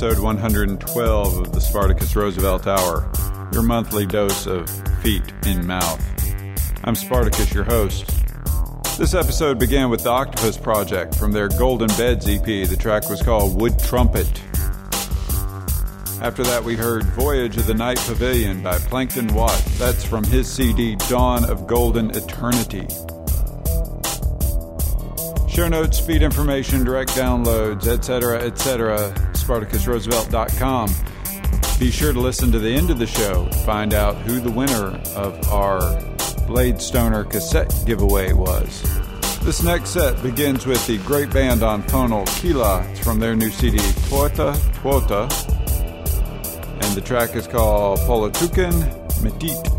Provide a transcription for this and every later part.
Episode 112 of the Spartacus Roosevelt Hour, your monthly dose of feet in mouth. I'm Spartacus, your host. This episode began with the Octopus Project from their Golden Beds EP. The track was called Wood Trumpet. After that, we heard Voyage of the Night Pavilion by Plankton Wat. That's from his CD Dawn of Golden Eternity. Show notes, feed information, direct downloads, etc., etc., SpartacusRoosevelt.com. Be sure to listen to the end of the show find out who the winner of our Blade Stoner cassette giveaway was. This next set begins with the great band on Fonal Kiila. It's from their new CD, Tuota Tuota. And the track is called Politukin Metit.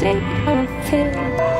Stay on film.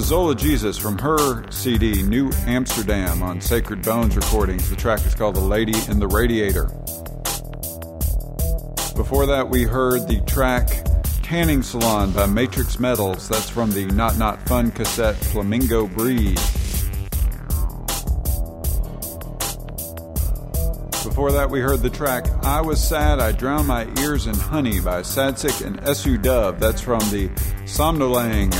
Was Zola Jesus from her CD, New Amsterdam, on Sacred Bones Recordings. The track is called The Lady in the Radiator. Before that, we heard the track Tanning Salon by Matrix Metals. That's from the Not Not Fun cassette Flamingo Breeze. Before that, we heard the track I Was Sad, I Drowned My Ears in Honey by Sadsick and Su Dove. That's from the Somnolang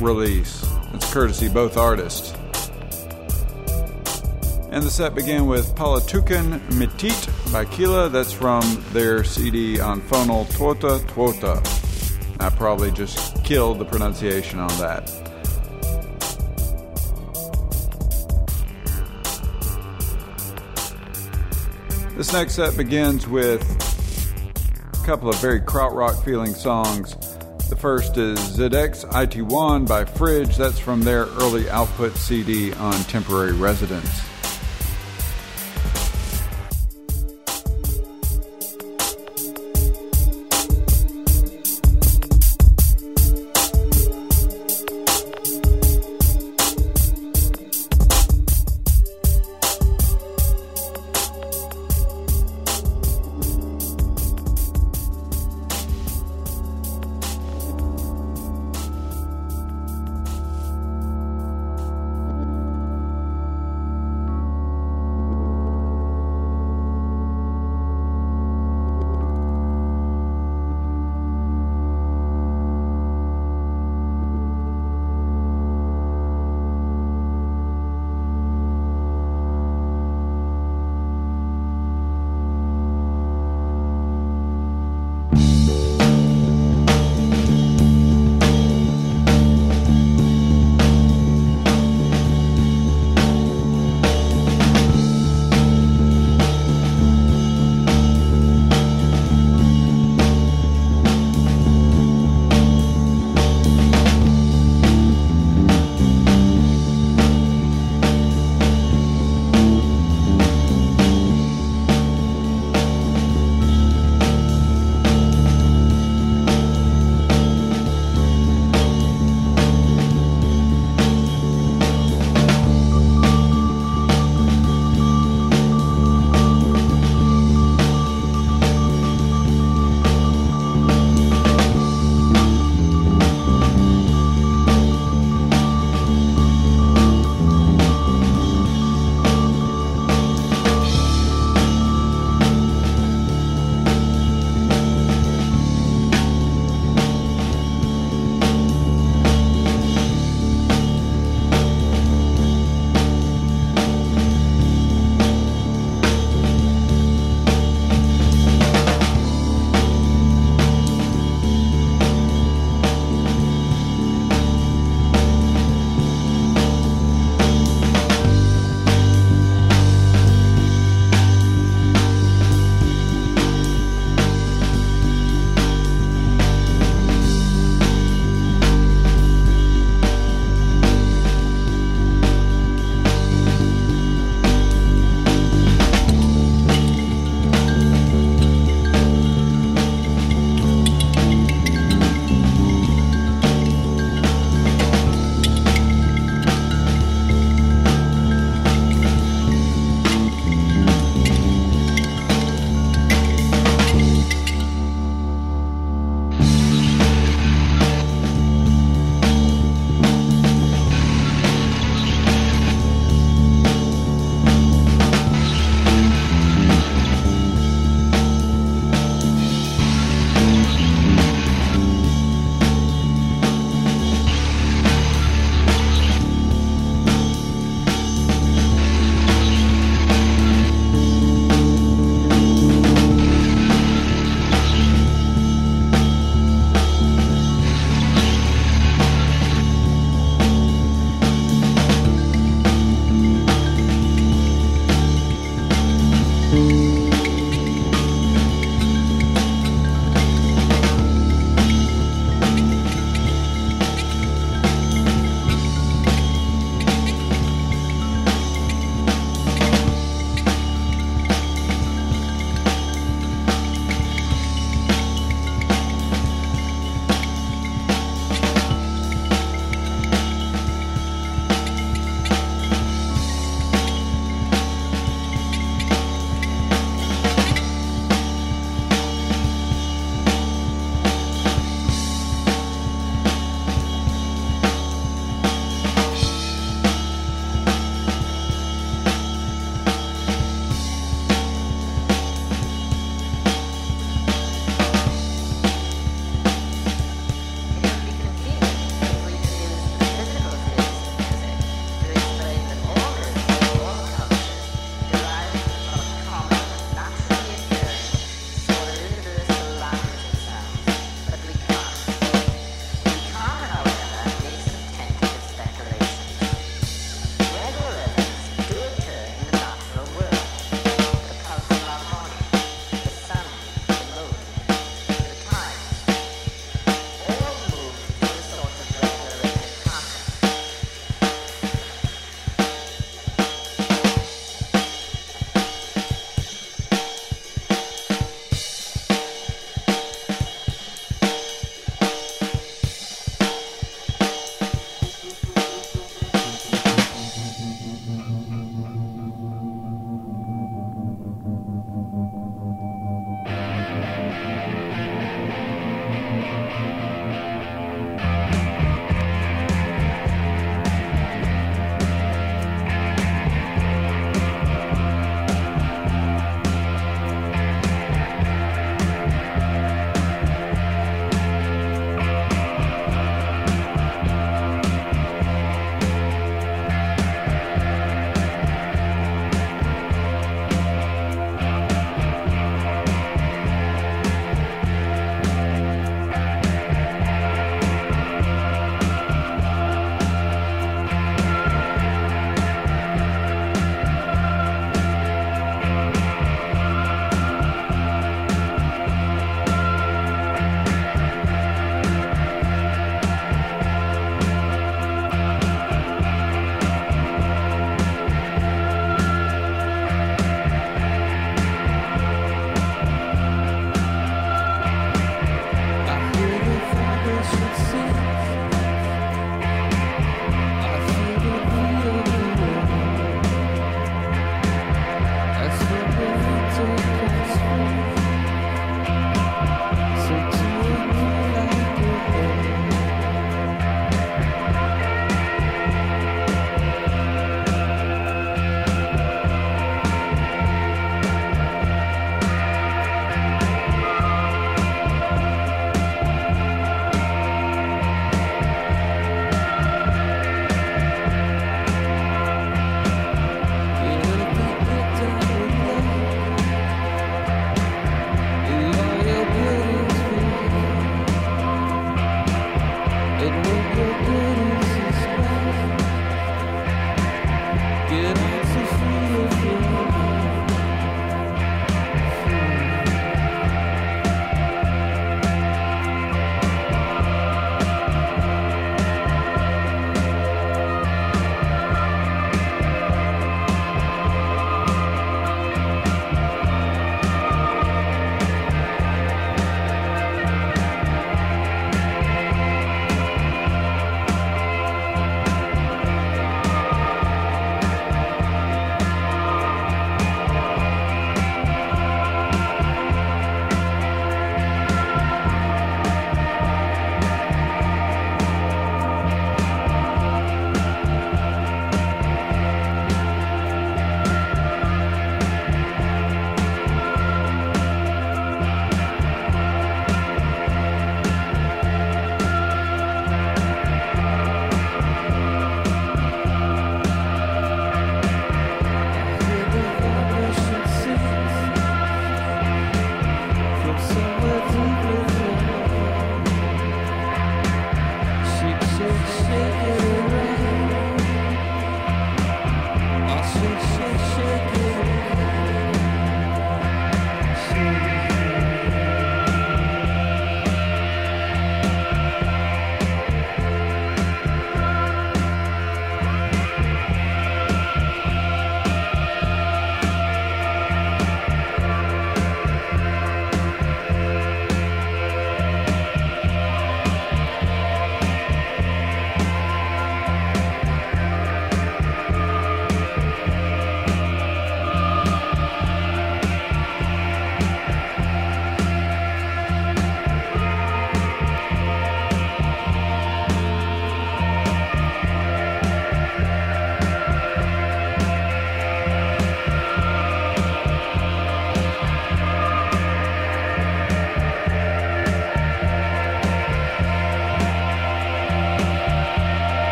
release. Courtesy both artists. And the set began with Palatukan Mitit by Kiila. That's from their CD on Fonal Tuota Tuota. I probably just killed the pronunciation on that. This next set begins with a couple of very krautrock feeling songs. The first is ZX IT1 by Fridge. That's from their early output CD on Temporary Residence.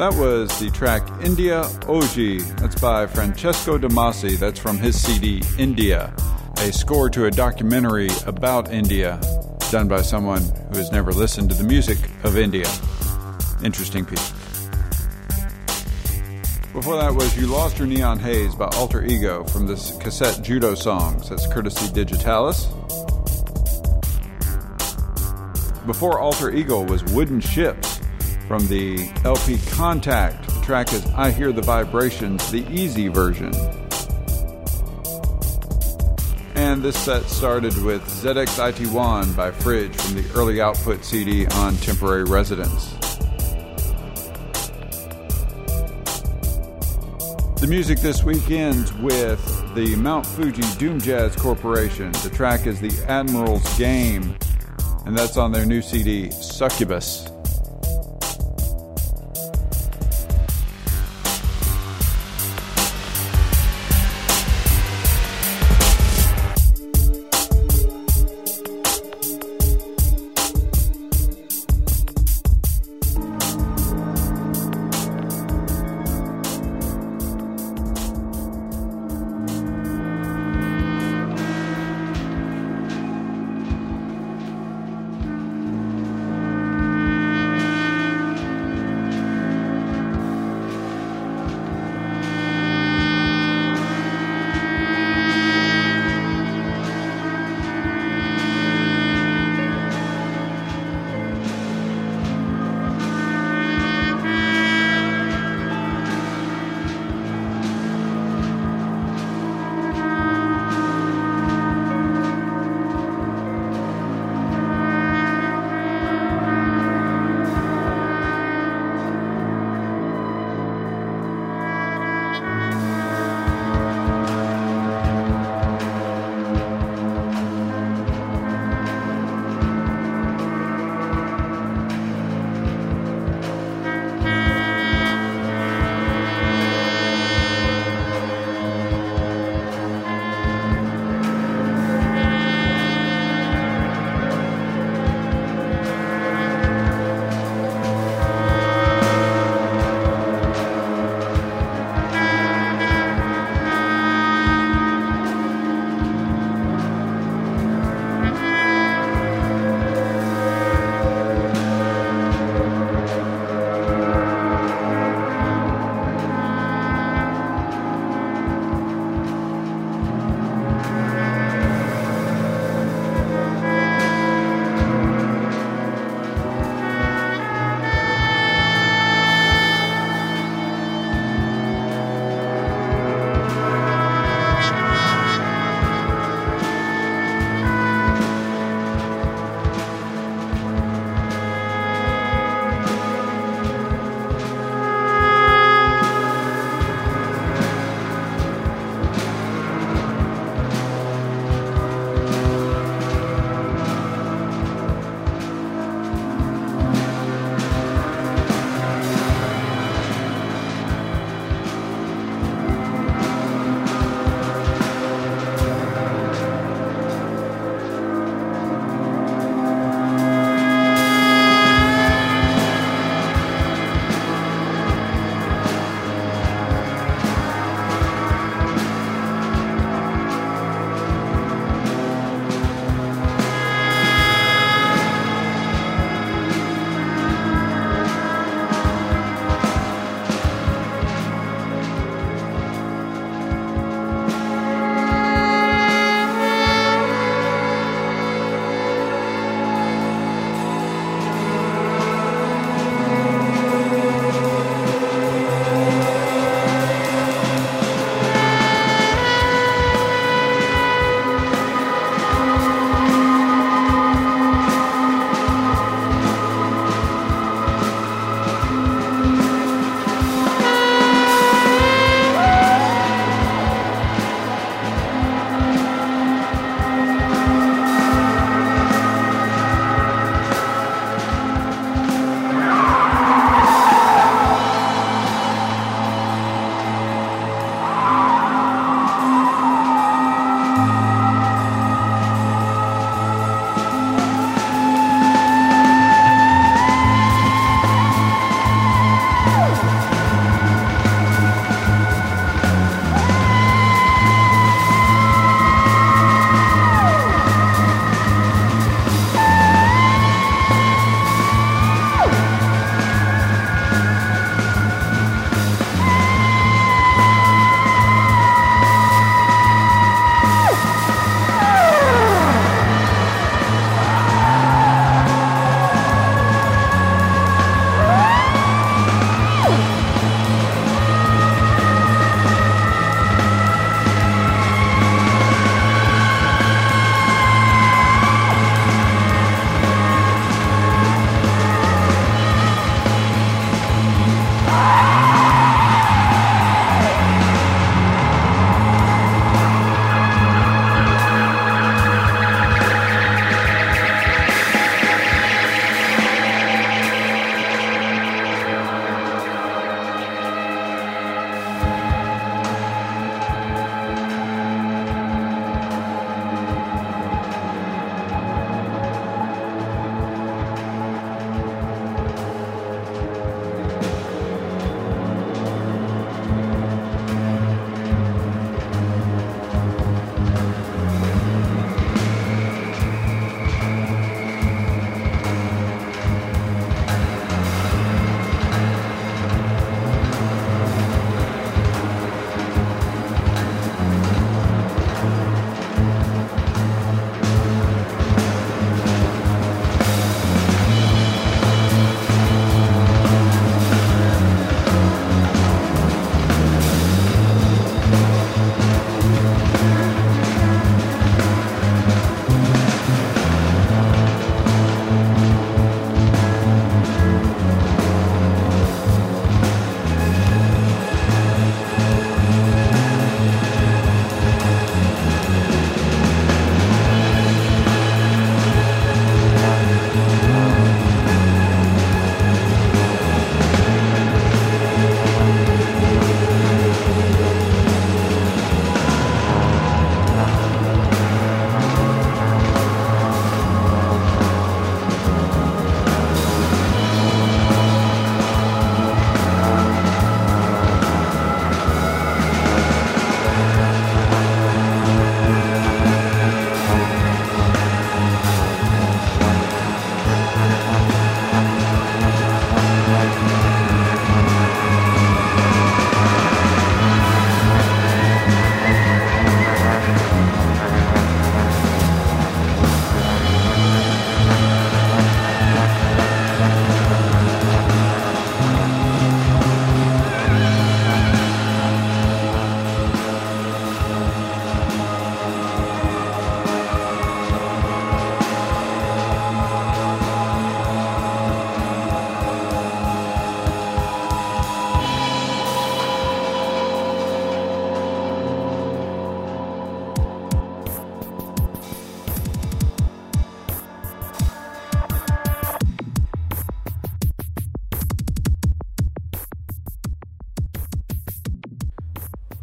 That was the track India Oji. That's by Francesco Damasi. That's from his CD India, a score to a documentary about India done by someone who has never listened to the music of India. Interesting piece. Before that was You Lost Your Neon Haze by Alter Ego from this cassette Judo Songs. That's courtesy Digitalis. Before Alter Ego was Wooden Shjips from the LP Contact. The track is I Hear the Vibrations, the easy version. And this set started with ZX IT1 by Fridge from the early output CD on Temporary Residence. The music this week ends with the Mount Fuji Doom Jazz Corporation. The track is The Admiral's Game, and that's on their new CD, Succubus.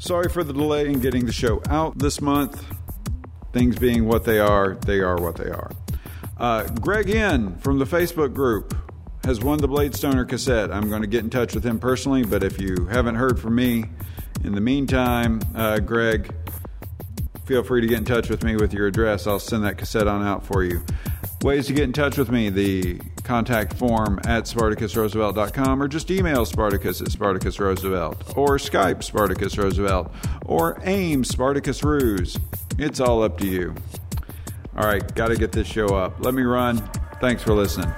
Sorry for the delay in getting the show out this month. Things being what they are, they are what they are. Uh, Greg N from the Facebook group has won the Bladestoner cassette. I'm going to get in touch with him personally, but if you haven't heard from me in the meantime, uh, Greg, feel free to get in touch with me with your address. I'll send that cassette on out for you. Ways to get in touch with me the contact form at SpartacusRoosevelt.com or just email Spartacus at spartacusroosevelt or Skype Spartacus Roosevelt or AIM Spartacus Ruse. It's all up to you. All right, got to get this show up. Let me run. Thanks for listening.